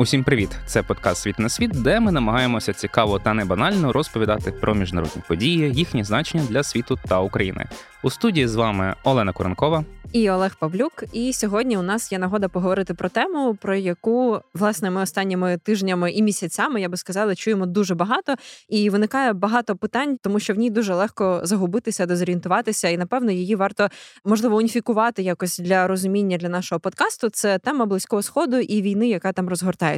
Усім привіт! Це подкаст Світ на світ, де ми намагаємося цікаво та не банально розповідати про міжнародні події, їхні значення для світу та України. У студії з вами Олена Куренкова і Олег Павлюк. І сьогодні у нас є нагода поговорити про тему, про яку власне ми останніми тижнями і місяцями я би сказала, чуємо дуже багато, і виникає багато питань, тому що в ній дуже легко загубитися, дезорієнтуватися, і напевно її варто можливо уніфікувати якось для розуміння для нашого подкасту. Це тема близького сходу і війни, яка там розгортається.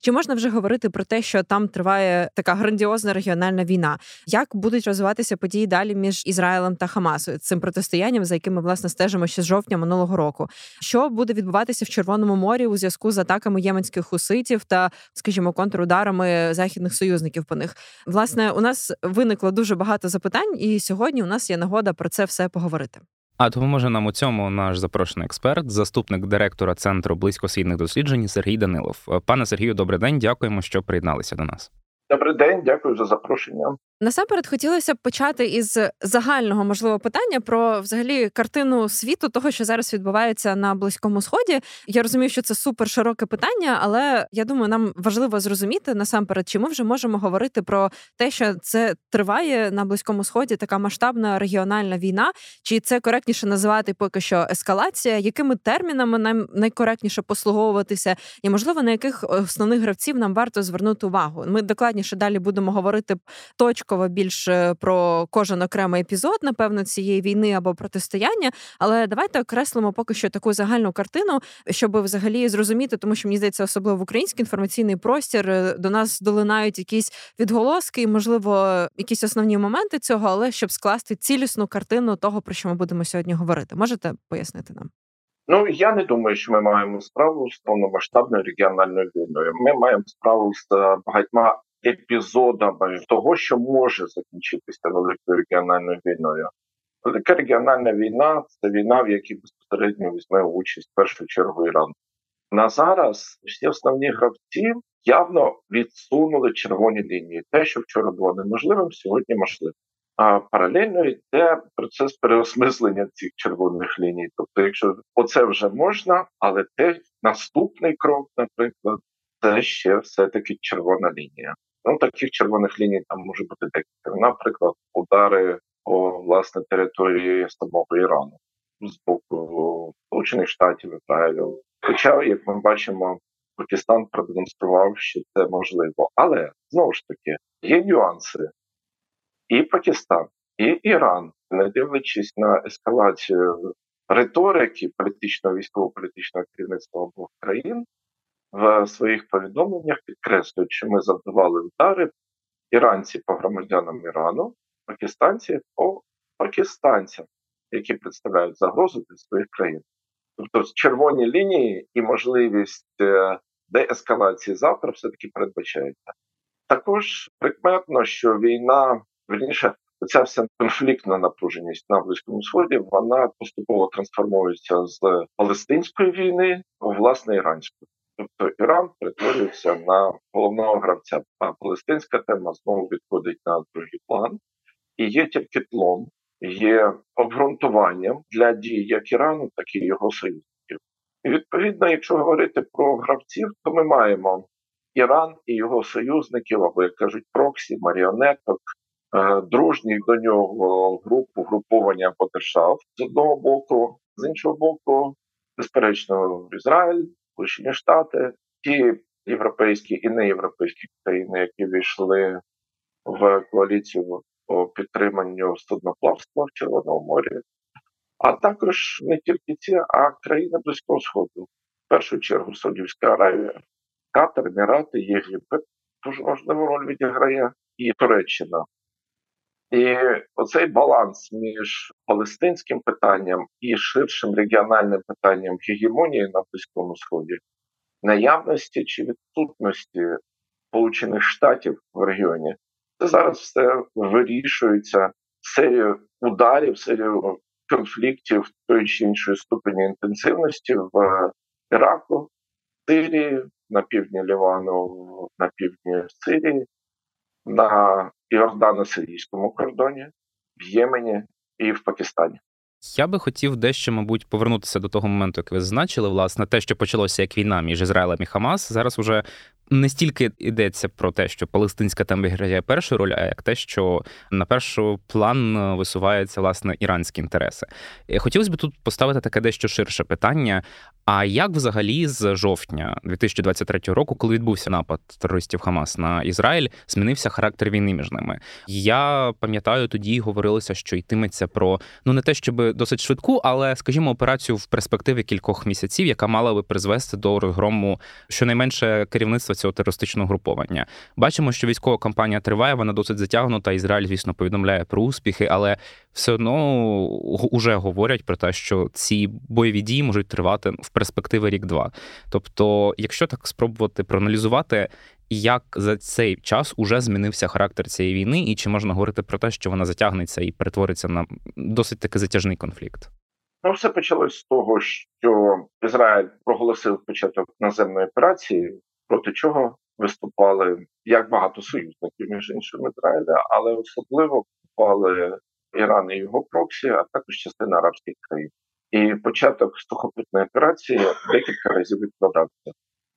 Чи можна вже говорити про те, що там триває така грандіозна регіональна війна? Як будуть розвиватися події далі між Ізраїлем та Хамасою? Цим протистоянням, за яким ми власне стежимо ще з жовтня минулого року. Що буде відбуватися в Червоному морі у зв'язку з атаками єменських хуситів та, скажімо, контрударами західних союзників по них? Власне, у нас виникло дуже багато запитань, і сьогодні у нас є нагода про це все поговорити. А допоможе нам у цьому наш запрошений експерт, заступник директора центру близькосхідних досліджень Сергій Данилов. Пане Сергію, добрий день. Дякуємо, що приєдналися до нас. Добрий день, дякую за запрошення. Насамперед хотілося б почати із загального можливого питання про взагалі картину світу, того, що зараз відбувається на близькому сході. Я розумію, що це супер широке питання, але я думаю, нам важливо зрозуміти насамперед, чи ми вже можемо говорити про те, що це триває на близькому сході, така масштабна регіональна війна, чи це коректніше називати поки що ескалація, якими термінами нам найкоректніше послуговуватися, і можливо на яких основних гравців нам варто звернути увагу. Ми докладніше далі будемо говорити точку точково більш про кожен окремий епізод, напевно, цієї війни або протистояння. Але давайте окреслимо поки що таку загальну картину, щоб взагалі зрозуміти, тому що мені здається, особливо в український інформаційний простір е, до нас долинають якісь відголоски, і, можливо, якісь основні моменти цього, але щоб скласти цілісну картину того, про що ми будемо сьогодні говорити. Можете пояснити нам? Ну я не думаю, що ми маємо справу з повномасштабною регіональною війною. Ми маємо справу з е, багатьма епізодами того, що може закінчитися великою регіональною війною. Велика регіональна війна це війна, в якій безпосередньо візьме участь в першу чергу Іран. На зараз всі основні гравці явно відсунули червоні лінії. Те, що вчора було неможливим, сьогодні можливо. А паралельно йде процес переосмислення цих червоних ліній. Тобто, якщо оце вже можна, але те наступний крок, наприклад, це ще все таки червона лінія. Ну, таких червоних ліній там може бути декілька. Наприклад, удари по власне території самого Ірану з боку Сполучених Штатів Ізраїлю. Хоча, як ми бачимо, Пакистан продемонстрував, що це можливо. Але знову ж таки є нюанси. І Пакистан, і Іран, не дивлячись на ескалацію риторики політичного військово-політичного керівництва обох країн, в своїх повідомленнях підкреслюють, що ми завдавали удари іранці по громадянам Ірану, пакистанці по пакистанцям, які представляють загрозу для своїх країн. Тобто червоні лінії і можливість е, деескалації завтра все-таки передбачається. Також прикметно, що війна, верніше, ця вся конфліктна напруженість на Близькому Сході, вона поступово трансформується з палестинської війни у власне іранську. Тобто Іран перетворюється на головного гравця. А палестинська тема знову відходить на другий план, і є тільки тлом, є обґрунтуванням для дій як Ірану, так і його союзників. І відповідно, якщо говорити про гравців, то ми маємо Іран і його союзників, або як кажуть, проксі, маріонеток, е, дружніх до нього групу, груповання або держав з одного боку, з іншого боку, безперечно, Ізраїль. Сполучені Штати, ті європейські і неєвропейські країни, які війшли в коаліцію по підтриманню судноплавства в Червоному морі, а також не тільки ці, а країни Близького Сходу, в першу чергу Саудівська Аравія, Катар, Емірати, Єгипет. Дуже важливу роль відіграє і Туреччина. І оцей баланс між палестинським питанням і ширшим регіональним питанням гегемонії на Близькому Сході, наявності чи відсутності Сполучених Штатів в регіоні, це зараз все вирішується серію ударів, серію конфліктів тої чи іншої ступені інтенсивності в Іраку, Сирії, на півдні Лівану, на півдні Сирії, на Іордано-Сирійському кордоні, в Ємені і в Пакистані. Я би хотів дещо, мабуть, повернутися до того моменту, як ви зазначили, власне, те, що почалося як війна між Ізраїлем і Хамас, зараз уже не стільки йдеться про те, що палестинська тема грає першу роль, а як те, що на перший план е, висуваються власне іранські інтереси. Хотілося б тут поставити таке дещо ширше питання: а як взагалі з жовтня 2023 року, коли відбувся напад терористів Хамас на Ізраїль, змінився характер війни між ними? Я пам'ятаю, тоді говорилося, що йтиметься про ну не те, щоб досить швидку, але скажімо, операцію в перспективі кількох місяців, яка мала би призвести до розгрому щонайменше керівництва цього терористичного груповання. Бачимо, що військова кампанія триває, вона досить затягнута. Ізраїль, звісно, повідомляє про успіхи, але все одно вже говорять про те, що ці бойові дії можуть тривати в перспективи рік-два. Тобто, якщо так спробувати проаналізувати. Як за цей час уже змінився характер цієї війни, і чи можна говорити про те, що вона затягнеться і перетвориться на досить таки затяжний конфлікт? Ну, все почалось з того, що Ізраїль проголосив початок наземної операції, проти чого виступали як багато союзників між іншим Ізраїля, але особливо виступали Іран і його проксі, а також частина арабських країн. І початок сухопутної операції декілька разів відкладався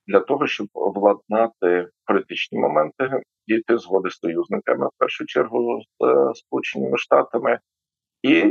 для того, щоб владнати політичні моменти, дійти згоди союзниками в першу чергу з е, Сполученими Штатами. І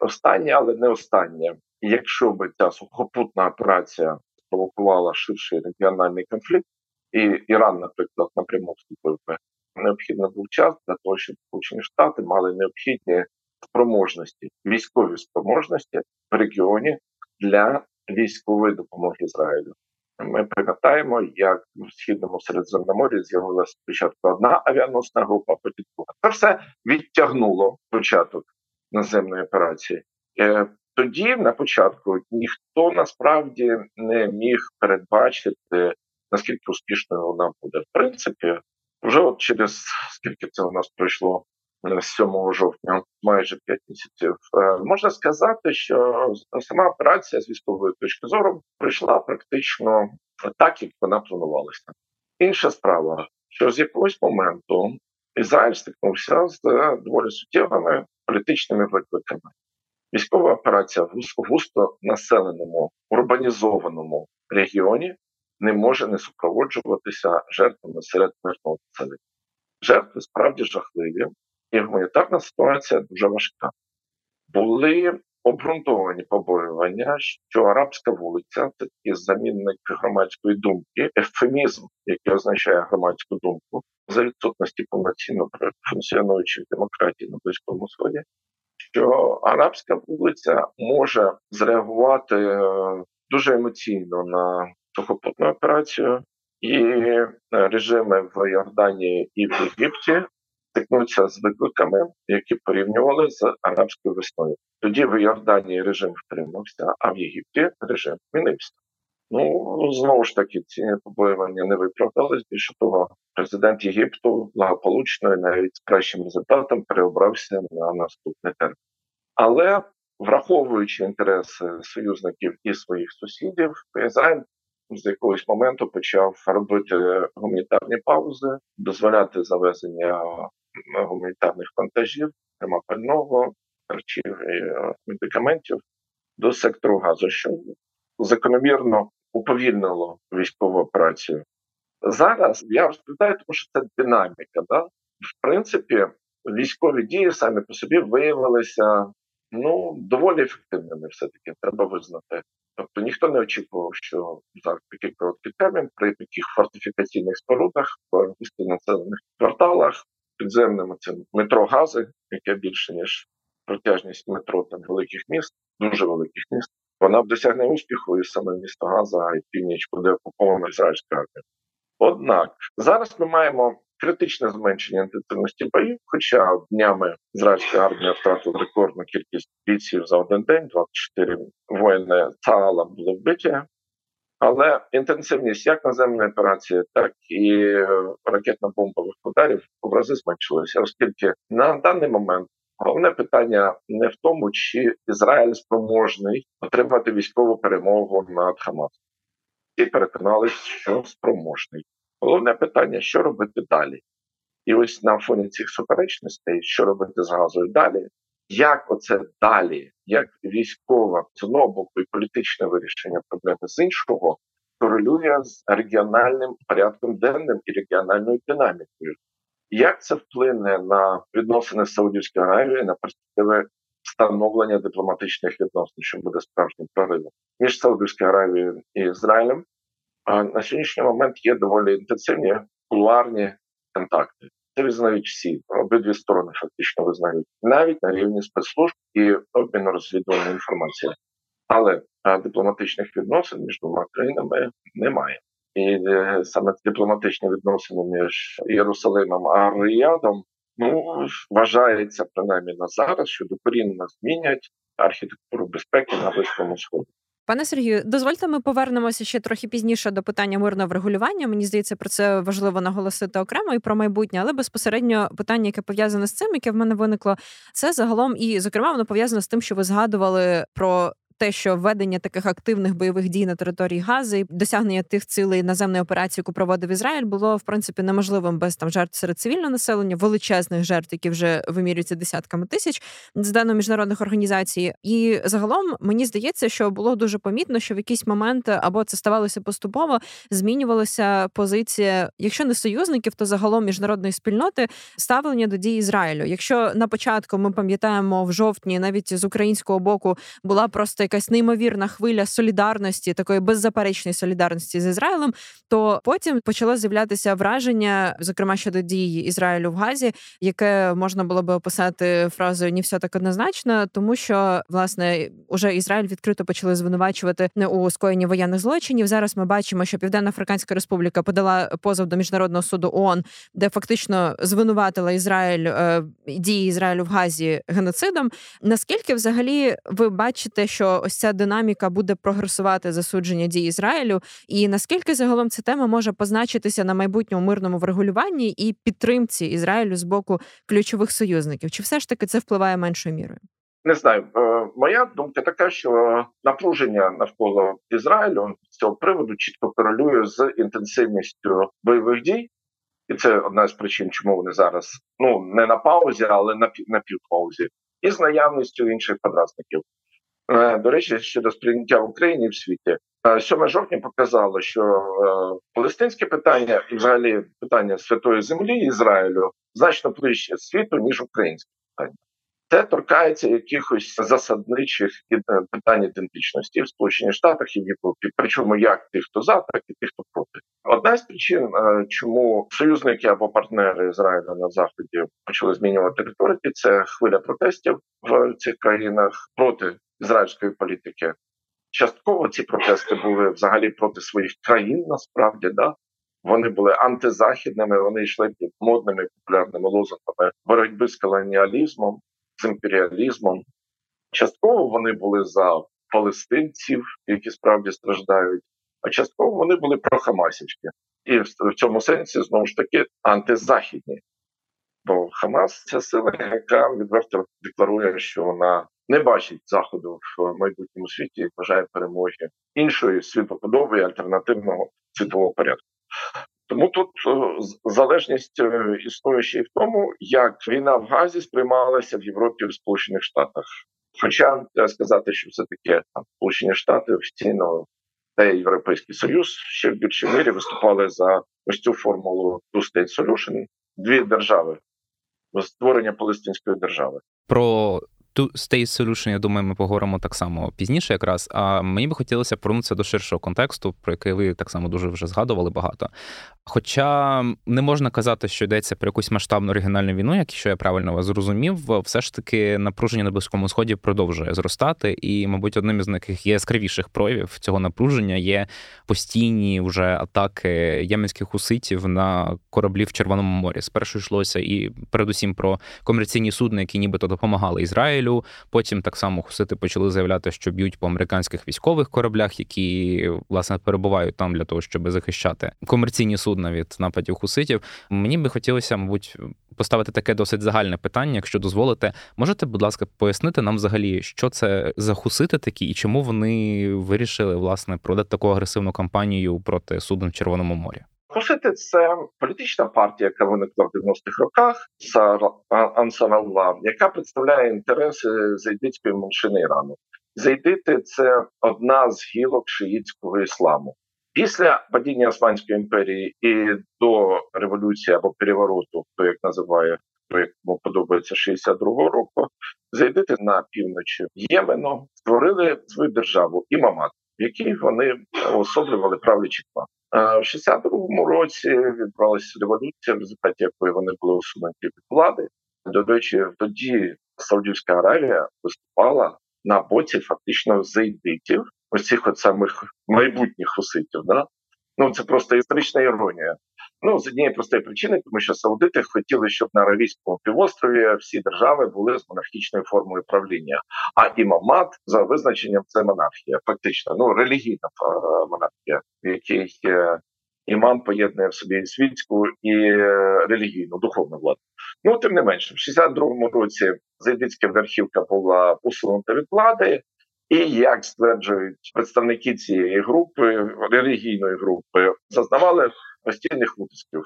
останнє, але не останнє, якщо би ця сухопутна операція спровокувала ширший регіональний конфлікт, і Іран, наприклад, напряму вступив би, необхідно був час для того, щоб Сполучені Штати мали необхідні спроможності, військові спроможності в регіоні для військової допомоги Ізраїлю. Ми пам'ятаємо, як в східному Середземномор'ї з'явилася спочатку одна авіаносна група, потім друга. Це все відтягнуло початок наземної операції. Е, тоді на початку ніхто насправді не міг передбачити наскільки успішною вона буде. В принципі, вже от через скільки це у нас пройшло з 7 жовтня, майже 5 місяців, е, можна сказати, що сама операція з військової точки зору пройшла практично так, як вона планувалася. Інша справа, що з якогось моменту Ізраїль стикнувся з доволі суттєвими політичними викликами. Військова операція в густо населеному урбанізованому регіоні не може не супроводжуватися жертвами серед мирного населення. Жертви справді жахливі, і гуманітарна ситуація дуже важка. Були обґрунтовані побоювання, що арабська вулиця це такий замінник громадської думки, ефемізм, який означає громадську думку, за відсутності повноцінно функціонуючої демократії на Близькому Сході, що арабська вулиця може зреагувати е, дуже емоційно на сухопутну операцію, і е, режими в Йорданії і в Єгипті стикнуться з викликами, які порівнювали з арабською весною. Тоді в Йорданії режим втримався, а в Єгипті режим змінився. Ну знову ж таки, ці побоювання не виправдались. Більше того, президент Єгипту благополучно і навіть з кращим результатом переобрався на наступний термін. Але враховуючи інтереси союзників і своїх сусідів, Ізраїль з якогось моменту почав робити гуманітарні паузи, дозволяти завезення гуманітарних вантажів, прямо пального, харчів і е, медикаментів до сектору газу, що закономірно уповільнило військову операцію. Зараз я розповідаю, тому що це динаміка. Да? В принципі, військові дії самі по собі виявилися ну доволі ефективними, все таки треба визнати. Тобто ніхто не очікував, що за такий короткий термін при таких фортифікаційних спорудах в населених кварталах підземними це метро гази, яке більше ніж протяжність метро там великих міст, дуже великих міст. Вона досягне успіху і саме місто Газа і північ буде окупована ізраїльська армія. Однак зараз ми маємо критичне зменшення інтенсивності боїв, хоча днями ізраїльська армія втратила рекордну кількість бійців за один день, 24 воїни Цаала були вбиті. Але інтенсивність як наземної операції, так і ракетно-бомбових ударів в рази зменшилася, оскільки на даний момент головне питання не в тому, чи Ізраїль спроможний отримати військову перемогу над Хамасом. І переконалися, що спроможний. Головне питання, що робити далі. І ось на фоні цих суперечностей, що робити з газою далі, Як оце далі, як військова з одного боку і політичне вирішення проблеми з іншого, корелює з регіональним порядком денним і регіональною динамікою. Як це вплине на відносини з Саудівською Аравією, на перспективи встановлення дипломатичних відносин, що буде справжнім проривом між Саудівською Аравією і Ізраїлем? А на сьогоднішній момент є доволі інтенсивні кулуарні контакти. Це визнають всі, обидві сторони фактично визнають, навіть на рівні спецслужб і обміну розвідувальної інформації. Але дипломатичних відносин між двома країнами немає. І е, саме дипломатичні відносини між Єрусалимом а Ріядом ну вважається принаймні на зараз, що докорінно змінять архітектуру безпеки на близькому сході. Пане Сергію, дозвольте, ми повернемося ще трохи пізніше до питання мирного врегулювання. Мені здається, про це важливо наголосити окремо і про майбутнє, але безпосередньо питання, яке пов'язане з цим, яке в мене виникло, це загалом і зокрема воно пов'язано з тим, що ви згадували про те, що введення таких активних бойових дій на території Гази і досягнення тих цілей наземної операції, яку проводив Ізраїль, було в принципі неможливим без там жертв серед цивільного населення, величезних жертв, які вже вимірюються десятками тисяч з даних міжнародних організацій. І загалом мені здається, що було дуже помітно, що в якийсь момент або це ставалося поступово, змінювалася позиція, якщо не союзників, то загалом міжнародної спільноти ставлення до дій Ізраїлю. Якщо на початку ми пам'ятаємо в жовтні, навіть з українського боку була просто якась неймовірна хвиля солідарності, такої беззаперечної солідарності з Ізраїлем, то потім почало з'являтися враження, зокрема щодо дії Ізраїлю в Газі, яке можна було би описати фразою «не все так однозначно, тому що власне уже Ізраїль відкрито почали звинувачувати не у скоєнні воєнних злочинів. Зараз ми бачимо, що Південна Африканська Республіка подала позов до міжнародного суду ООН, де фактично звинуватила Ізраїль е, дії Ізраїлю в Газі геноцидом. Наскільки взагалі ви бачите, що ось ця динаміка буде прогресувати засудження дій Ізраїлю, і наскільки загалом ця тема може позначитися на майбутньому мирному врегулюванні і підтримці Ізраїлю з боку ключових союзників? Чи все ж таки це впливає меншою мірою? Не знаю, е, моя думка така, що напруження навколо Ізраїлю з цього приводу чітко корелює з інтенсивністю бойових дій, і це одна з причин, чому вони зараз ну не на паузі, але на на півпаузі, і з наявністю інших подразників. Е, до речі, щодо сприйняття в Україні в світі, 7 е, жовтня показало, що е, палестинське питання і взагалі питання святої землі Ізраїлю значно ближче світу ніж українське питання. Це торкається якихось засадничих питань ідентичності в Сполучених Штатах і в Європі. Причому як тих, хто за, так і тих, хто проти. Одна з причин, чому союзники або партнери Ізраїля на заході почали змінювати риторики, це хвиля протестів в цих країнах проти ізраїльської політики. Частково ці протести були взагалі проти своїх країн. Насправді, да вони були антизахідними. Вони йшли під модними популярними лозунгами боротьби з колоніалізмом, з імперіалізмом. Частково вони були за палестинців, які справді страждають, а частково вони були прохамасічки. І в цьому сенсі знову ж таки антизахідні. Бо Хамас це сила, яка відверто декларує, що вона не бачить заходу в майбутньому світі і вважає перемоги іншої світоподоби альтернативного світового порядку. Тому тут е, залежність е, існує ще й в тому, як війна в Газі сприймалася в Європі в Сполучених Штатах. Хоча треба сказати, що все таки там Сполучені Штати офіційно та Європейський Союз ще в більшій мірі виступали за ось цю формулу Two-State Solution – дві держави створення Палестинської держави. Про Two-State Solution, я думаю, ми поговоримо так само пізніше, якраз. А мені би хотілося повернутися до ширшого контексту, про який ви так само дуже вже згадували багато. Хоча не можна казати, що йдеться про якусь масштабну регіональну війну, якщо я правильно вас зрозумів, все ж таки напруження на близькому сході продовжує зростати, і, мабуть, одним із таких яскравіших проявів цього напруження є постійні вже атаки єменських хуситів на кораблі в Червоному морі. Спершу йшлося і передусім про комерційні судна, які нібито допомагали Ізраїлю. Потім так само хусити почали заявляти, що б'ють по американських військових кораблях, які власне перебувають там для того, щоб захищати комерційні судна від нападів хуситів. Мені би хотілося, мабуть, поставити таке досить загальне питання, якщо дозволите. Можете, будь ласка, пояснити нам взагалі, що це за хусити такі, і чому вони вирішили власне продати таку агресивну кампанію проти суден в Червоному морі? Хусити це політична партія, яка виникла в 90-х роках, Ансаралла, яка представляє інтереси зайдитської меншини Ірану. Зайдити це одна з гілок шиїтського ісламу. Після падіння Османської імперії і до революції або перевороту, хто як називає, хто як подобається 62-го року, зайдити на півночі Ємену, створили свою державу імамат, в якій вони особлювали правлячі клан. В 62-му році відбувалася революція, в результаті якої вони були усунуті від влади. До речі, тоді Саудівська Аравія виступала на боці фактично зайдитів, ось цих самих майбутніх хуситів. Да? Ну це просто історична іронія. Ну з однієї простої причини, тому що саудити хотіли, щоб на Аравійському півострові всі держави були з монархічною формою правління. А імамат за визначенням це монархія, фактично, ну релігійна е, монархія, в якій е, імам поєднує в собі світську і е, релігійну духовну владу. Ну тим не менше, в 62-му році Зайдицька верхівка була усунута від влади. І як стверджують представники цієї групи, релігійної групи, зазнавали постійних утисків.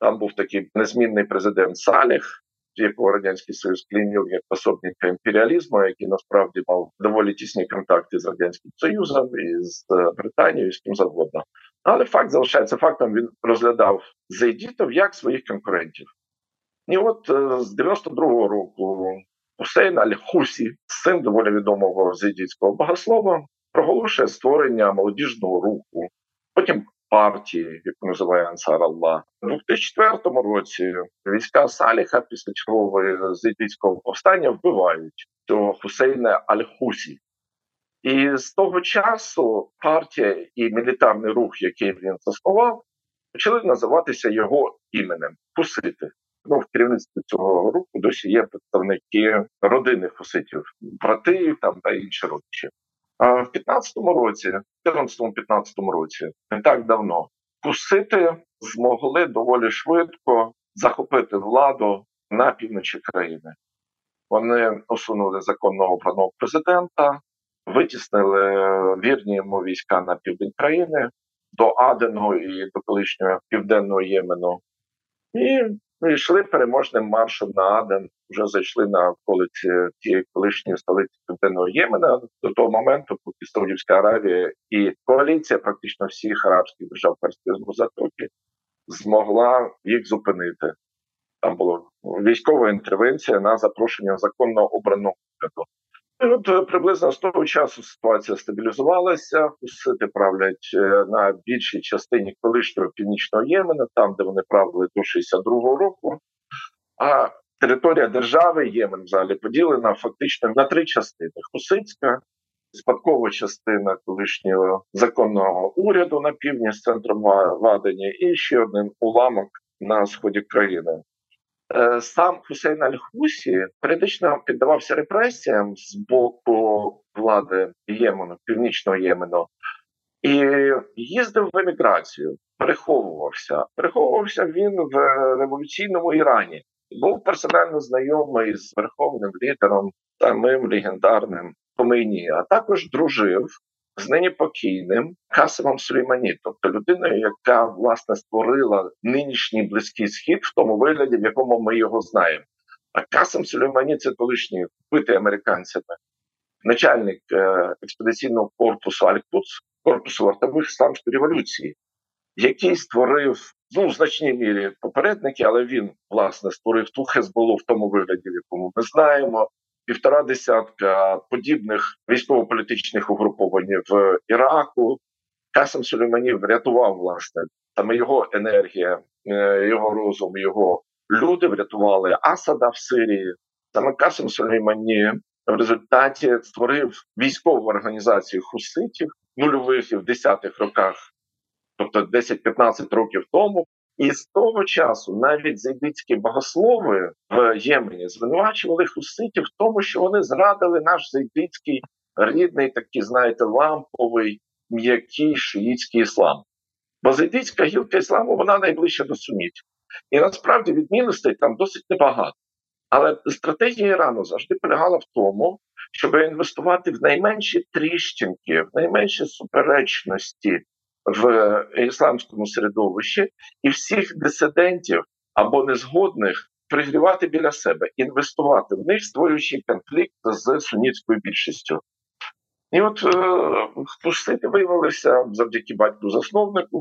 Там був такий незмінний президент Саліх, якого радянський союз клінів як пособника імперіалізму, який насправді мав доволі тісні контакти з радянським союзом і з Британією, і з ким завгодно. Але факт залишається фактом. Він розглядав зайдітов як своїх конкурентів. І от е, з 92-го року Хусейн Аль-Хусі, син доволі відомого зайдітського богослова, проголошує створення молодіжного руху, потім партії, яку називає Ансар Аллах. У 2004 році війська Саліха після чергового зайдітського повстання вбивають цього Хусейна Аль-Хусі. І з того часу партія і мілітарний рух, який він заснував, почали називатися його іменем Хусити. Ну, в керівництві цього руху досі є представники родини хуситів, брати там та інші родичі. В 15-му році, 14-15 році, не так давно, хусити змогли доволі швидко захопити владу на півночі країни. Вони усунули законного обраного президента, витіснили вірні йому війська на південь країни до Адену і до колишнього південного Ємену. І Ну йшли переможним маршем на Аден, вже зайшли на околиці тієї колишньої столиці Південного Ємена до того моменту, поки Саудівська Аравія і коаліція практично всіх арабських держав Перської затоки змогла їх зупинити. Там була військова інтервенція на запрошення законно обраного уряду. І от е, приблизно з того часу ситуація стабілізувалася. Хусити правлять е, на більшій частині колишнього північного Ємена, там де вони правили до 62-го року. А територія держави Ємен взагалі поділена фактично на три частини: Хусицька, спадкова частина колишнього законного уряду на півдні з центром Вадені, і ще один уламок на сході країни. Е, сам Хусейн Аль-Хусі періодично піддавався репресіям з боку влади Ємену, північного Ємену, і їздив в еміграцію, переховувався. Переховувався він в революційному Ірані. Був персонально знайомий з верховним лідером, самим легендарним Хомейні, а також дружив з нині покійним Касимом Сулеймані, тобто людиною, яка власне створила нинішній близький схід в тому вигляді, в якому ми його знаємо. А Касим Сулеймані це колишній вбитий американцями, начальник е, експедиційного корпусу Аль-Куц, корпусу вартових ісламської революції, який створив ну, в значній мірі попередники, але він власне створив ту Хезболу в тому вигляді, в якому ми знаємо півтора десятка подібних військово-політичних угруповань в Іраку. Касим Сулейманів врятував власне саме його енергія, е, його розум, його люди врятували Асада в Сирії. Саме Касим Сулеймані в результаті створив військову організацію хуситів нульових і в десятих роках, тобто 10-15 років тому, і з того часу навіть зайдицькі богослови в Ємені звинувачували хуситів в тому, що вони зрадили наш зайдицький рідний, такий, знаєте, ламповий м'який шиїцький іслам. Бо зайдицька гілка ісламу вона найближча до сунітів. І насправді відмінностей там досить небагато. Але стратегія Ірану завжди полягала в тому, щоб інвестувати в найменші тріщинки, в найменші суперечності в ісламському середовищі і всіх дисидентів або незгодних пригрівати біля себе, інвестувати в них, створюючи конфлікт з сунітською більшістю. І от е, виявилися завдяки батьку засновнику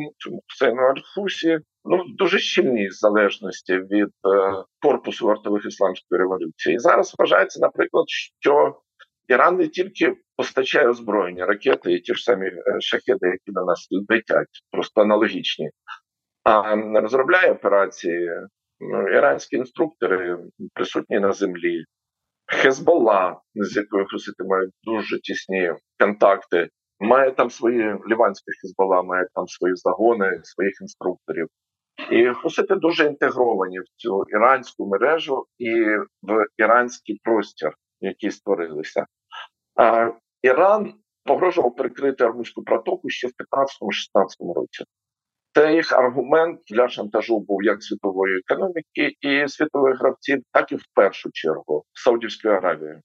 Хусейну Альхусі, ну дуже щільні залежності від е, корпусу вартових ісламської революції. І зараз вважається, наприклад, що Іран не тільки постачає озброєння, ракети і ті ж самі е, шахеди, які на нас летять, просто аналогічні, а розробляє операції. Ну, іранські інструктори присутні на землі, Хезболла, з якою хусити мають дуже тісні контакти, має там свої ліванські Хезболла, має там свої загони, своїх інструкторів. І хусити дуже інтегровані в цю іранську мережу і в іранський простір, який створилися. А Іран погрожував перекрити Армузьку протоку ще в 15-16 році. Це їх аргумент для шантажу був як світової економіки і світових гравців, так і в першу чергу Саудівської Аравії.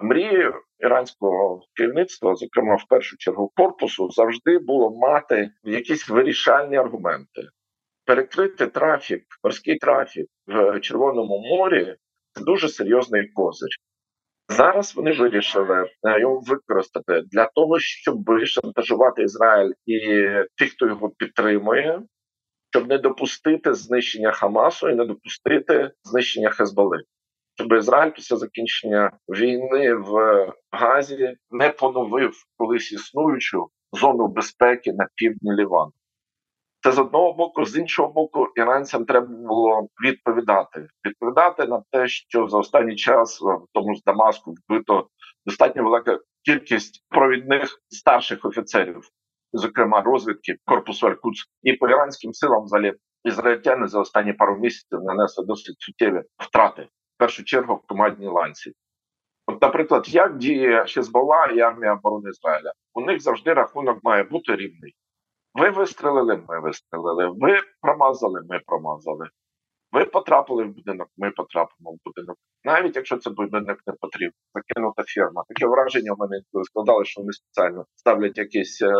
Мрією іранського керівництва, зокрема в першу чергу корпусу, завжди було мати якісь вирішальні аргументи. Перекрити трафік, морський трафік в Червоному морі це дуже серйозний козир. Зараз вони вирішили е, його використати для того, щоб шантажувати Ізраїль і тих, хто його підтримує, щоб не допустити знищення Хамасу і не допустити знищення Хезболи. Щоб Ізраїль після закінчення війни в Газі не поновив колись існуючу зону безпеки на півдні Лівану. Це з одного боку, з іншого боку, іранцям треба було відповідати. Відповідати на те, що за останній час в тому ж Дамаску вбито достатньо велика кількість провідних старших офіцерів, зокрема розвідки корпусу Аль-Куц. і по іранським силам взагалі ізраїльтяни за останні пару місяців нанесли досить суттєві втрати в першу чергу в командній ланці. От, наприклад, як діє Хезбола і армія оборони Ізраїля? У них завжди рахунок має бути рівний. Ви вистрелили, ми вистрелили. Ви промазали, ми промазали. Ви потрапили в будинок, ми потрапимо в будинок. Навіть якщо це будинок не потрібен, закинута фірма. Таке враження у мене складали, що вони спеціально ставлять якісь е,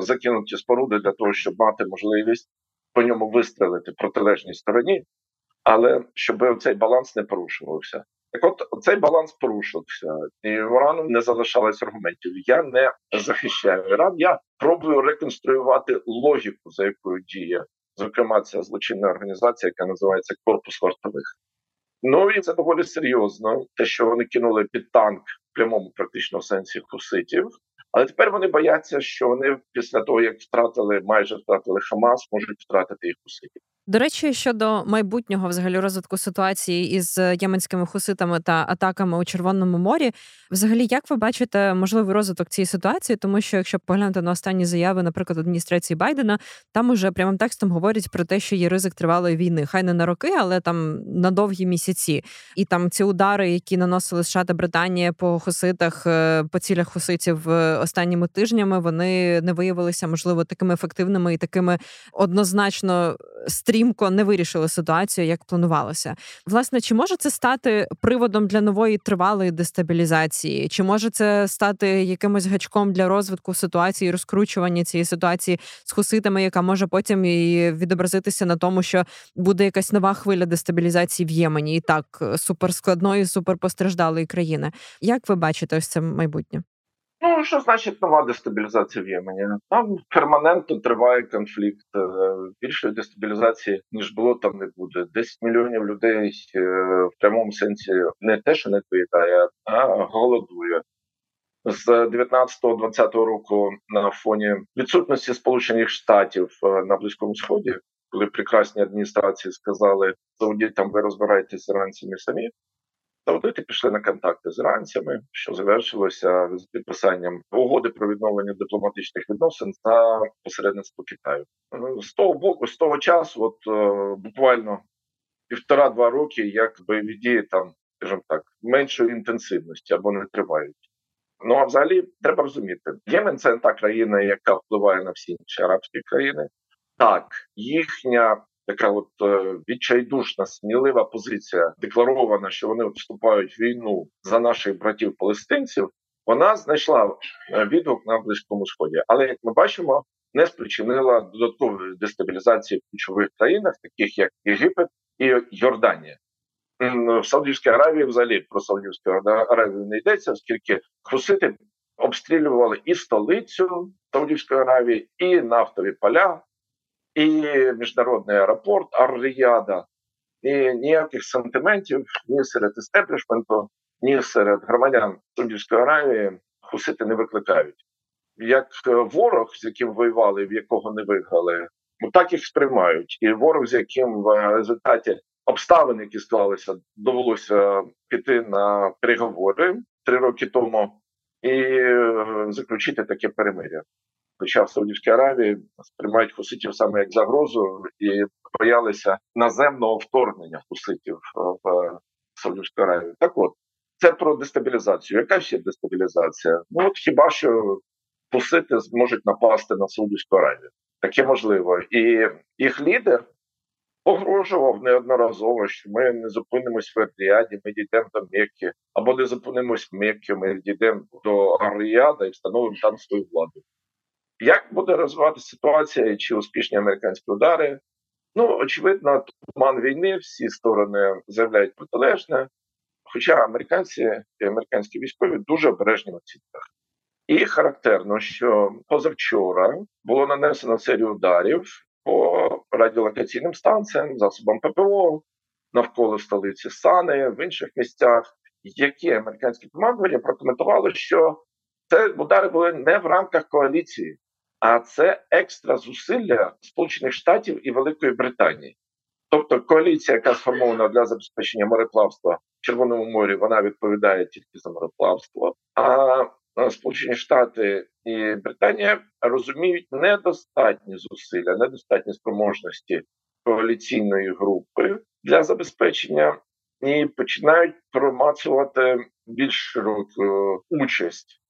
закинуті споруди для того, щоб мати можливість по ньому вистрелити протилежній стороні, але щоб цей баланс не порушувався. Так, от цей баланс порушився, і в Ірану не залишалось аргументів. Я не захищаю Іран. Я пробую реконструювати логіку, за якою діє, зокрема, ця злочинна організація, яка називається Корпус вартових. Ну і це доволі серйозно. Те, що вони кинули під танк в прямому практично сенсі хуситів. Але тепер вони бояться, що вони після того, як втратили майже втратили Хамас, можуть втратити їх хуситів. До речі, щодо майбутнього взагалі розвитку ситуації із єменськими хуситами та атаками у Червоному морі, взагалі, як ви бачите можливий розвиток цієї ситуації? Тому що якщо поглянути на останні заяви, наприклад, адміністрації Байдена, там уже прямим текстом говорять про те, що є ризик тривалої війни, хай не на роки, але там на довгі місяці. І там ці удари, які наносили США та Британія по хуситах, е, по цілях хуситів е, останніми тижнями, вони не виявилися можливо такими ефективними і такими однозначно стрімко не вирішили ситуацію, як планувалося. Власне, чи може це стати приводом для нової тривалої дестабілізації? Чи може це стати якимось гачком для розвитку ситуації, розкручування цієї ситуації з хуситами, яка може потім і відобразитися на тому, що буде якась нова хвиля дестабілізації в Ємені, і так суперскладної, суперпостраждалої країни? Як ви бачите ось це майбутнє? Ну, що значить нова дестабілізація в Ємені? Там перманентно триває конфлікт. Е, більшої дестабілізації, ніж було, там не буде. 10 мільйонів людей е, в прямому сенсі не те, що не доїдає, а голодує. З 19-20 року на фоні відсутності Сполучених Штатів е, на Близькому Сході, коли прекрасні адміністрації сказали, саудітам ви розбираєтесь з іранцями самі. Саудити пішли на контакти з іранцями, що завершилося з підписанням угоди про відновлення дипломатичних відносин за посередництво Китаю. З того боку, з того часу, от е, буквально півтора-два роки, як бойові дії там, скажімо так, меншої інтенсивності або не тривають. Ну а взагалі треба розуміти, Ємен це та країна, яка впливає на всі інші арабські країни. Так, їхня така от е, відчайдушна, смілива позиція, декларована, що вони вступають в війну за наших братів палестинців. Вона знайшла е, відгук на близькому сході, але як ми бачимо, не спричинила додаткової дестабілізації в ключових країнах, таких як Єгипет і Йорданія. В Саудівській Аравії взагалі про Саудівську Аравію не йдеться, оскільки хусити обстрілювали і столицю Саудівської Аравії, і нафтові поля, і міжнародний аеропорт Ар-Ріяда. І ніяких сантиментів ні серед істеблішменту, ні серед громадян Саудівської Аравії хусити не викликають. Як ворог, з яким воювали, в якого не виграли, так їх сприймають. І ворог, з яким в результаті обставин, які склалися, довелося піти на переговори три роки тому і е, заключити таке перемиря. Хоча в Саудівській Аравії сприймають хуситів саме як загрозу і боялися наземного вторгнення хуситів в Саудівську Аравію. Так от це про дестабілізацію. Яка ще дестабілізація? Ну от хіба що хусити зможуть напасти на Саудівську Аравію? Таке можливо, і їх лідер погрожував неодноразово, що ми не зупинимось в Ертіаді, ми дійдемо до Мекки, або не зупинимось в Меккі, ми дійдемо до Аріяда і встановимо там свою владу. Як буде розвиватися ситуація чи успішні американські удари? Ну, очевидно, туман війни, всі сторони заявляють протилежне. Хоча американці і американські військові дуже обережні в оцінках. І характерно, що позавчора було нанесено серію ударів по радіолокаційним станціям, засобам ППО навколо столиці Сани, в інших місцях, які американські командування прокоментували, що це удари були не в рамках коаліції, а це екстра зусилля Сполучених Штатів і Великої Британії. Тобто коаліція, яка сформована для забезпечення мореплавства в Червоному морі, вона відповідає тільки за мореплавство. А Сполучені Штати і Британія розуміють недостатні зусилля, недостатні спроможності коаліційної групи для забезпечення і починають промацувати більш широку участь.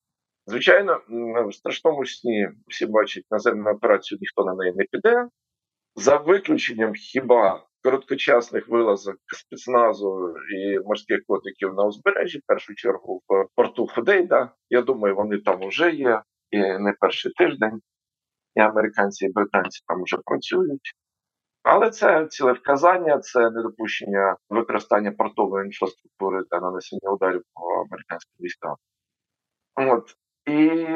Звичайно, в страшному сні всі бачать наземну операцію, ніхто на неї не піде. За виключенням хіба короткочасних вилазок спецназу і морських котиків на узбережжі, в першу чергу в порту Ходейда. Я думаю, вони там вже є і не перший тиждень. І американці і британці там вже працюють. Але це ціле вказання, це недопущення використання портової інфраструктури та нанесення ударів по американським військам. От. І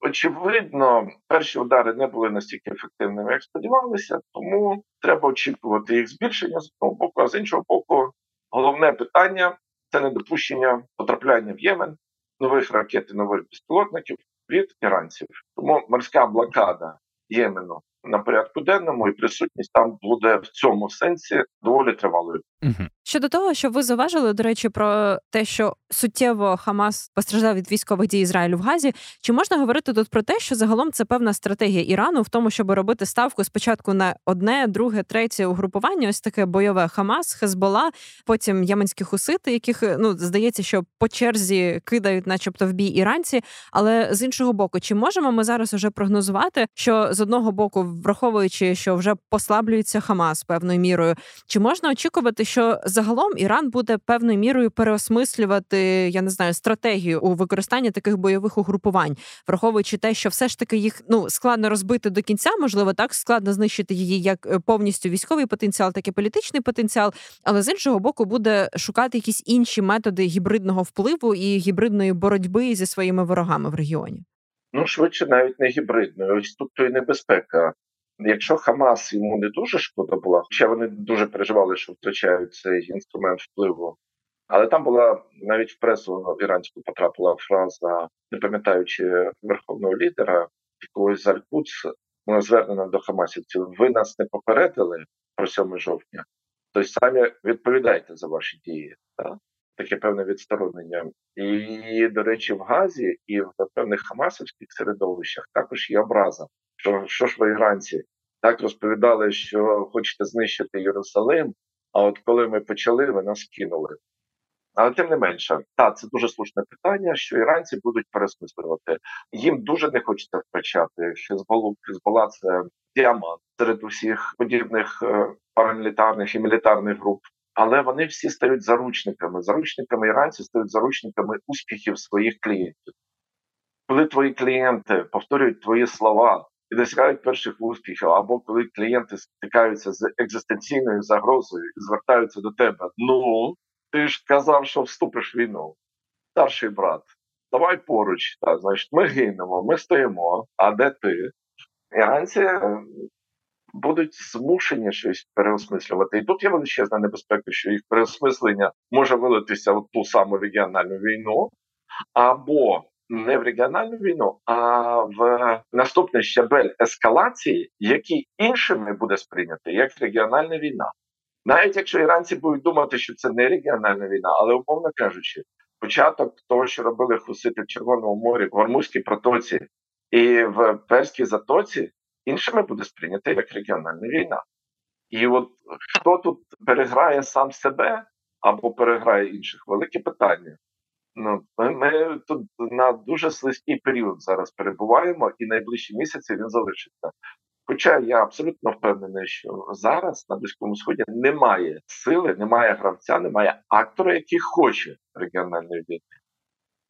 очевидно, перші удари не були настільки ефективними, як сподівалися, тому треба очікувати їх збільшення з одного боку, а з іншого боку, головне питання це недопущення потрапляння в Ємен нових ракет і нових безпілотників від іранців. Тому морська блокада Ємену на порядку денному, і присутність там буде в цьому сенсі доволі тривалою. Угу. Щодо того, що ви зауважили, до речі, про те, що суттєво Хамас постраждав від військових дій Ізраїлю в Газі. Чи можна говорити тут про те, що загалом це певна стратегія Ірану в тому, щоб робити ставку спочатку на одне, друге, третє угрупування? Ось таке бойове Хамас, Хезбола, потім Яменські хусити, яких ну здається, що по черзі кидають, начебто, в бій іранці. Але з іншого боку, чи можемо ми зараз уже прогнозувати, що з одного боку, враховуючи, що вже послаблюється Хамас певною мірою, чи можна очікувати, що загалом Іран буде певною мірою переосмислювати, я не знаю, стратегію у використанні таких бойових угрупувань, враховуючи те, що все ж таки їх ну складно розбити до кінця, можливо, так складно знищити її як е, повністю військовий потенціал, так і політичний потенціал, але з іншого боку буде шукати якісь інші методи гібридного впливу і гібридної боротьби зі своїми ворогами в регіоні. Ну швидше навіть не гібридною. Ось тут то і небезпека. Якщо Хамас йому не дуже шкода була, хоча вони дуже переживали, що втрачають цей інструмент впливу. Але там була навіть в пресу іранську потрапила фраза, не пам'ятаючи верховного лідера, якогось Аль-Куц, вона звернена до Хамасівців. Ви нас не попередили про 7 жовтня, тобто самі відповідайте за ваші дії. Так? Таке певне відсторонення. І, до речі, в Газі і в певних хамасівських середовищах також є образа що що ж ви іранці так розповідали, що хочете знищити Єрусалим, а от коли ми почали, ви нас кинули. Але тим не менше, так, це дуже слушне питання, що іранці будуть пересмислювати. Їм дуже не хочеться втрачати Хезболу. Хезбола це діамант серед усіх подібних е, парамілітарних і мілітарних груп але вони всі стають заручниками. Заручниками іранці стають заручниками успіхів своїх клієнтів. Коли твої клієнти повторюють твої слова і досягають перших успіхів, або коли клієнти стикаються з екзистенційною загрозою і звертаються до тебе, ну ти ж казав, що вступиш в війну, старший брат. Давай поруч, так, значить, ми гинемо, ми стоїмо. А де ти? Іранці будуть змушені щось переосмислювати. І тут є величезна небезпека, що їх переосмислення може вилитися в ту саму регіональну війну, або не в регіональну війну, а в наступний щабель ескалації, який іншими буде сприйнятий як регіональна війна. Навіть якщо іранці будуть думати, що це не регіональна війна, але умовно кажучи, початок того, що робили хусити в Червоному морі, в Ормузькій протоці і в Перській затоці, іншими буде сприйнято як регіональна війна. І от хто тут переграє сам себе або переграє інших, велике питання. Ну, Ми, ми тут на дуже слизький період зараз перебуваємо, і найближчі місяці він залишиться. Хоча я абсолютно впевнений, що зараз на Близькому Сході немає сили, немає гравця, немає актора, який хоче регіональної війни.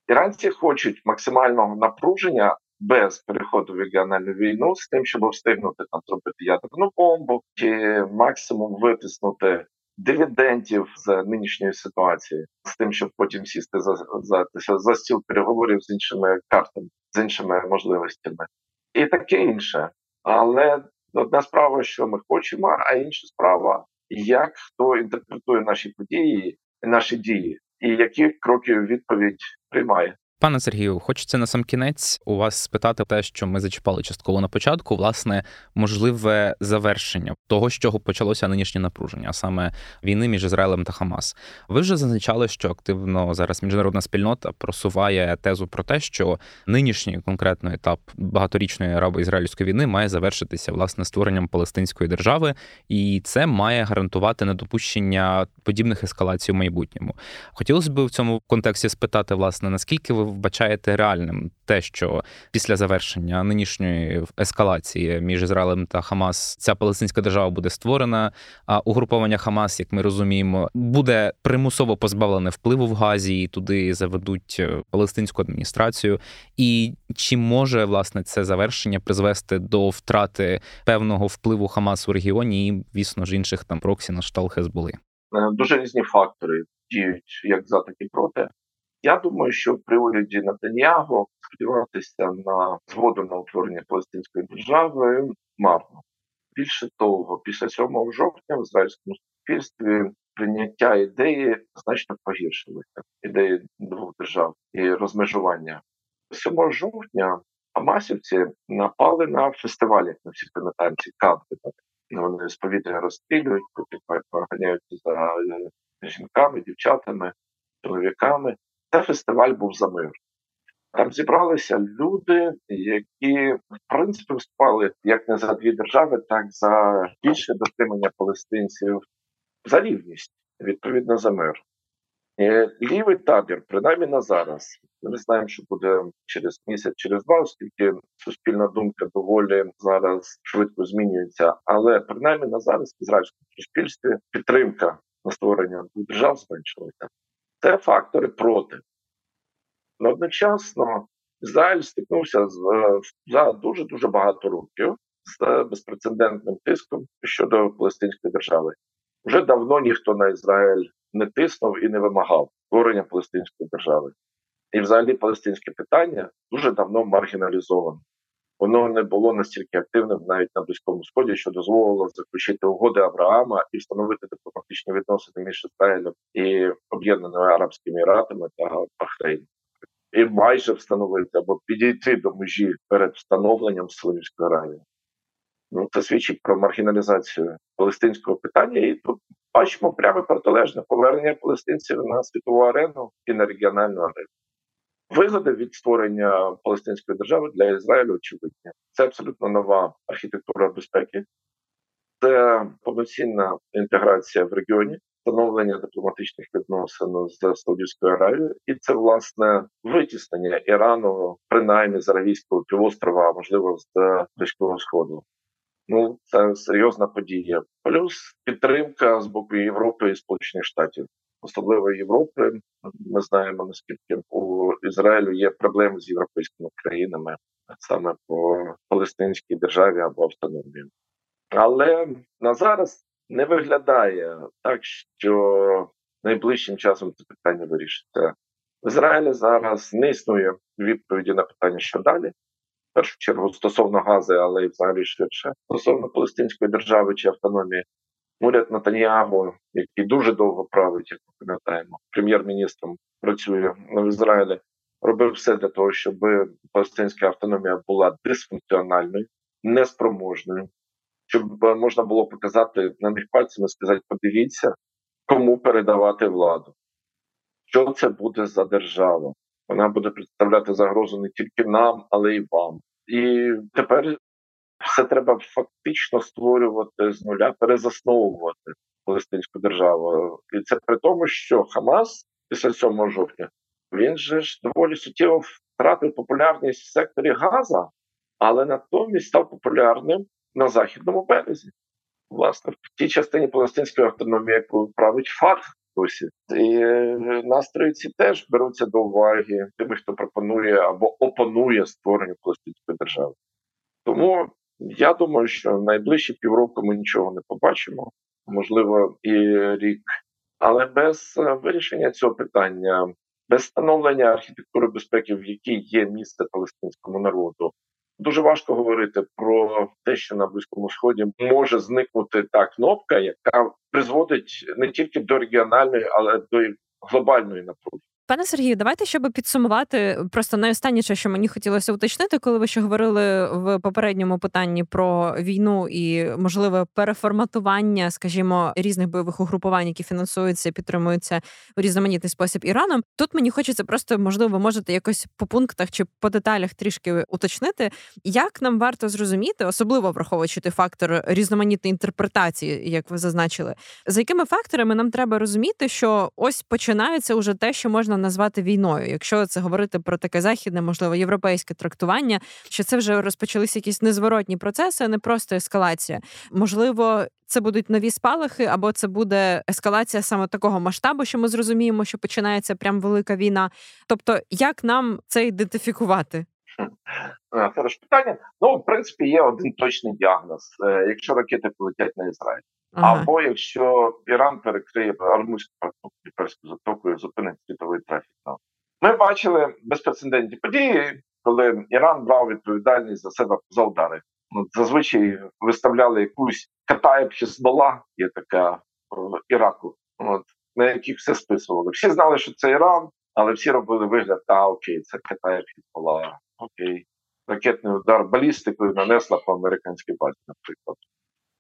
Іранці хочуть максимального напруження без переходу в регіональну війну з тим, щоб встигнути там зробити ядерну бомбу, чи максимум витиснути дивідендів з нинішньої ситуації, з тим, щоб потім сісти за за, за стіл переговорів з іншими картами, з іншими можливостями, і таке інше. Але одна справа, що ми хочемо, а інша справа, як хто інтерпретує наші події, наші дії, і які кроки відповідь приймає. Пане Сергію, хочеться на сам кінець у вас спитати те, що ми зачіпали частково на початку, власне, можливе завершення того, з чого почалося нинішнє напруження, а саме війни між Ізраїлем та Хамас. Ви вже зазначали, що активно зараз міжнародна спільнота просуває тезу про те, що нинішній конкретно етап багаторічної арабо-ізраїльської війни має завершитися власне створенням Палестинської держави, і це має гарантувати недопущення подібних ескалацій у майбутньому. Хотілося б в цьому контексті спитати, власне, наскільки ви вбачаєте реальним те, що після завершення нинішньої ескалації між Ізраїлем та Хамас ця Палестинська держава буде створена, а угруповання Хамас, як ми розуміємо, буде примусово позбавлене впливу в Газі, і туди заведуть е, палестинську адміністрацію. І чи може власне це завершення призвести до втрати певного впливу Хамас у регіоні і, звісно ж, інших там проксі на штал Хезболи? Е, дуже різні фактори діють як за, так і проти. Я думаю, що при уряді Натаньяго сподіватися на згоду на утворення Палестинської держави марно. Більше того, після 7 жовтня в ізраїльському суспільстві прийняття ідеї значно погіршилося. Ідеї двох держав і розмежування. 7 жовтня Амасівці напали на фестиваль, як ми всі пам'ятаємо, кадри. Вони з повітря розстрілюють, поганяються за е, жінками, дівчатами, чоловіками. Це фестиваль був за мир. Там зібралися люди, які в принципі вступали як не за дві держави, так за більше дотримання палестинців за рівність, відповідно за мир. І лівий табір, принаймні на зараз, ми не знаємо, що буде через місяць, через два, оскільки суспільна думка доволі зараз швидко змінюється. Але принаймні на зараз в ізраїльському суспільстві підтримка на створення держав зменшилася. Це фактори проти. Но одночасно Ізраїль стикнувся з за дуже дуже багато років з безпрецедентним тиском щодо Палестинської держави. Вже давно ніхто на Ізраїль не тиснув і не вимагав створення Палестинської держави. І, взагалі, палестинське питання дуже давно маргіналізовано. Воно не було настільки активним навіть на близькому сході, що дозволило заключити угоди Авраама і встановити дипломатичні відносини між Ізраїлем і Об'єднаними Арабськими Еміратами та Бахрейном. І майже встановити або підійти до межі перед встановленням Саудівської Аравії. Ну, це свідчить про маргіналізацію палестинського питання, і тут бачимо пряме протилежне повернення палестинців на світову арену і на регіональну арену. Вигоди від створення Палестинської держави для Ізраїлю очевидні. Це абсолютно нова архітектура безпеки, це повноцінна інтеграція в регіоні, встановлення дипломатичних відносин з Саудівською Аравією, і це власне витіснення Ірану, принаймні з Аравійського півострова, а можливо з Близького Сходу. Ну це серйозна подія. Плюс підтримка з боку Європи і Сполучених Штатів, особливо Європи. Ми знаємо наскільки у Ізраїлю є проблеми з європейськими країнами саме по Палестинській державі або автономії. Але на зараз не виглядає так, що найближчим часом це питання вирішиться. В Ізраїлі зараз не існує відповіді на питання, що далі. В першу чергу стосовно Гази, але й взагалі швидше. Стосовно Палестинської держави чи автономії, уряд Натаньягу, який дуже довго править, як ми пам'ятаємо, прем'єр-міністром працює в Ізраїлі, робив все для того, щоб палестинська автономія була дисфункціональною, неспроможною, щоб можна було показати на них пальцями, сказати: подивіться, кому передавати владу, що це буде за держава. Вона буде представляти загрозу не тільки нам, але й вам. І тепер все треба фактично створювати з нуля, перезасновувати Палестинську державу. І це при тому, що Хамас після 7 жовтня він же ж доволі суттєво втратив популярність в секторі Газа, але натомість став популярним на західному березі. Власне, в тій частині палестинської автономії, яку править Фатх досі, і е, настрої ці теж беруться до уваги тими, хто пропонує або опонує створенню палестинської держави. Тому я думаю, що найближчі півроку ми нічого не побачимо, можливо, і рік. Але без е, вирішення цього питання, без встановлення архітектури безпеки, в якій є місце палестинському народу, дуже важко говорити про те, що на близькому сході може зникнути та кнопка, яка призводить не тільки до регіональної, але до глобальної напруги. Пане Сергію, давайте щоб підсумувати просто найостанніше, що мені хотілося уточнити, коли ви ще говорили в попередньому питанні про війну і можливе переформатування, скажімо, різних бойових угрупувань, які фінансуються, і підтримуються в різноманітний спосіб Іраном. Тут мені хочеться просто, можливо, можете якось по пунктах чи по деталях трішки уточнити, як нам варто зрозуміти, особливо враховуючи той фактор різноманітної інтерпретації, як ви зазначили, за якими факторами нам треба розуміти, що ось починається уже те, що можна назвати війною, якщо це говорити про таке західне, можливо, європейське трактування, що це вже розпочалися якісь незворотні процеси, а не просто ескалація. Можливо, це будуть нові спалахи, або це буде ескалація саме такого масштабу, що ми зрозуміємо, що починається прям велика війна. Тобто, як нам це ідентифікувати? Хороше питання. Ну, в принципі, є один точний діагноз. Е, якщо ракети полетять на Ізраїль, Ага. Або якщо Іран перекриє армузьку перську затоку і зупинить світовий трафік. Ми бачили безпрецедентні події, коли Іран брав відповідальність за себе за удари. Ну, зазвичай виставляли якусь Катаєб Хізбола, є така про Іраку, от, на яких все списували. Всі знали, що це Іран, але всі робили вигляд, а окей, це Катаєб Хізбола, окей. Ракетний удар балістикою нанесла по американській базі, наприклад.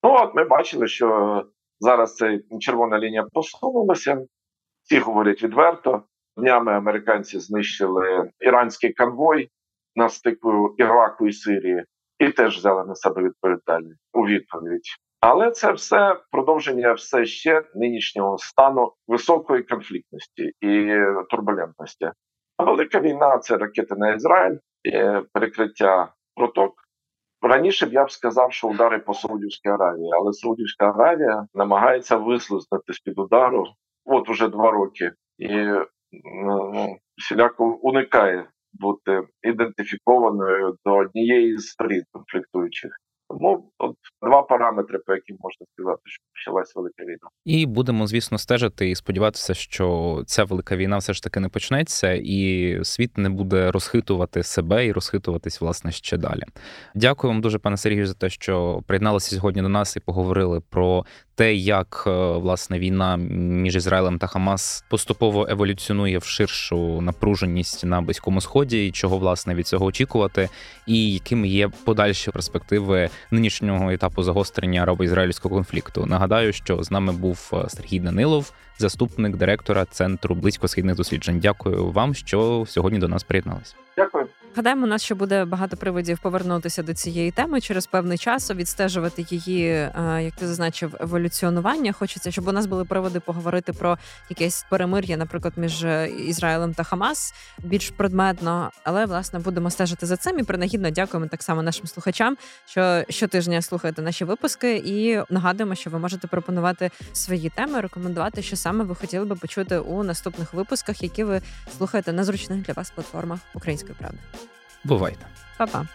Ну от ми бачили, що зараз ця червона лінія посунулася. Всі говорять відверто. Днями американці знищили іранський конвой на стику Іраку і Сирії, і теж взяли на себе відповідальність у відповідь. Але це все продовження все ще нинішнього стану високої конфліктності і турбулентності. Велика війна це ракети на Ізраїль, перекриття проток. Раніше б я б сказав, що удари по Саудівській Аравії, але Саудівська Аравія намагається вислизнути з під удару от уже два роки, і ну, всіляко уникає бути ідентифікованою до однієї з сторін конфліктуючих. Тому от два параметри, по яким можна сказати, що почалась велика війна, і будемо, звісно, стежити і сподіватися, що ця велика війна все ж таки не почнеться, і світ не буде розхитувати себе і розхитуватись власне ще далі. Дякую вам дуже, пане Сергію, за те, що приєдналися сьогодні до нас і поговорили про те, як е, власне війна між Ізраїлем та Хамас поступово еволюціонує в ширшу напруженість на близькому сході, і чого власне від цього очікувати, і якими є подальші перспективи нинішнього етапу загострення арабо-ізраїльського конфлікту. Нагадаю, що з нами був е, Сергій Данилов, заступник директора центру близькосхідних досліджень. Дякую вам, що сьогодні до нас приєдналися. Дякую. Гадаємо, у нас ще буде багато приводів повернутися до цієї теми через певний час, відстежувати її, е, як ти зазначив, еволюціонування. Хочеться, щоб у нас були приводи поговорити про якесь перемир'я, наприклад, між Ізраїлем та Хамас більш предметно. Але власне будемо стежити за цим і принагідно дякуємо так само нашим слухачам, що щотижня слухаєте наші випуски, і нагадуємо, що ви можете пропонувати свої теми, рекомендувати, що саме ви хотіли би почути у наступних випусках, які ви слухаєте на зручних для вас платформах української правди. Бувайте, Па-па.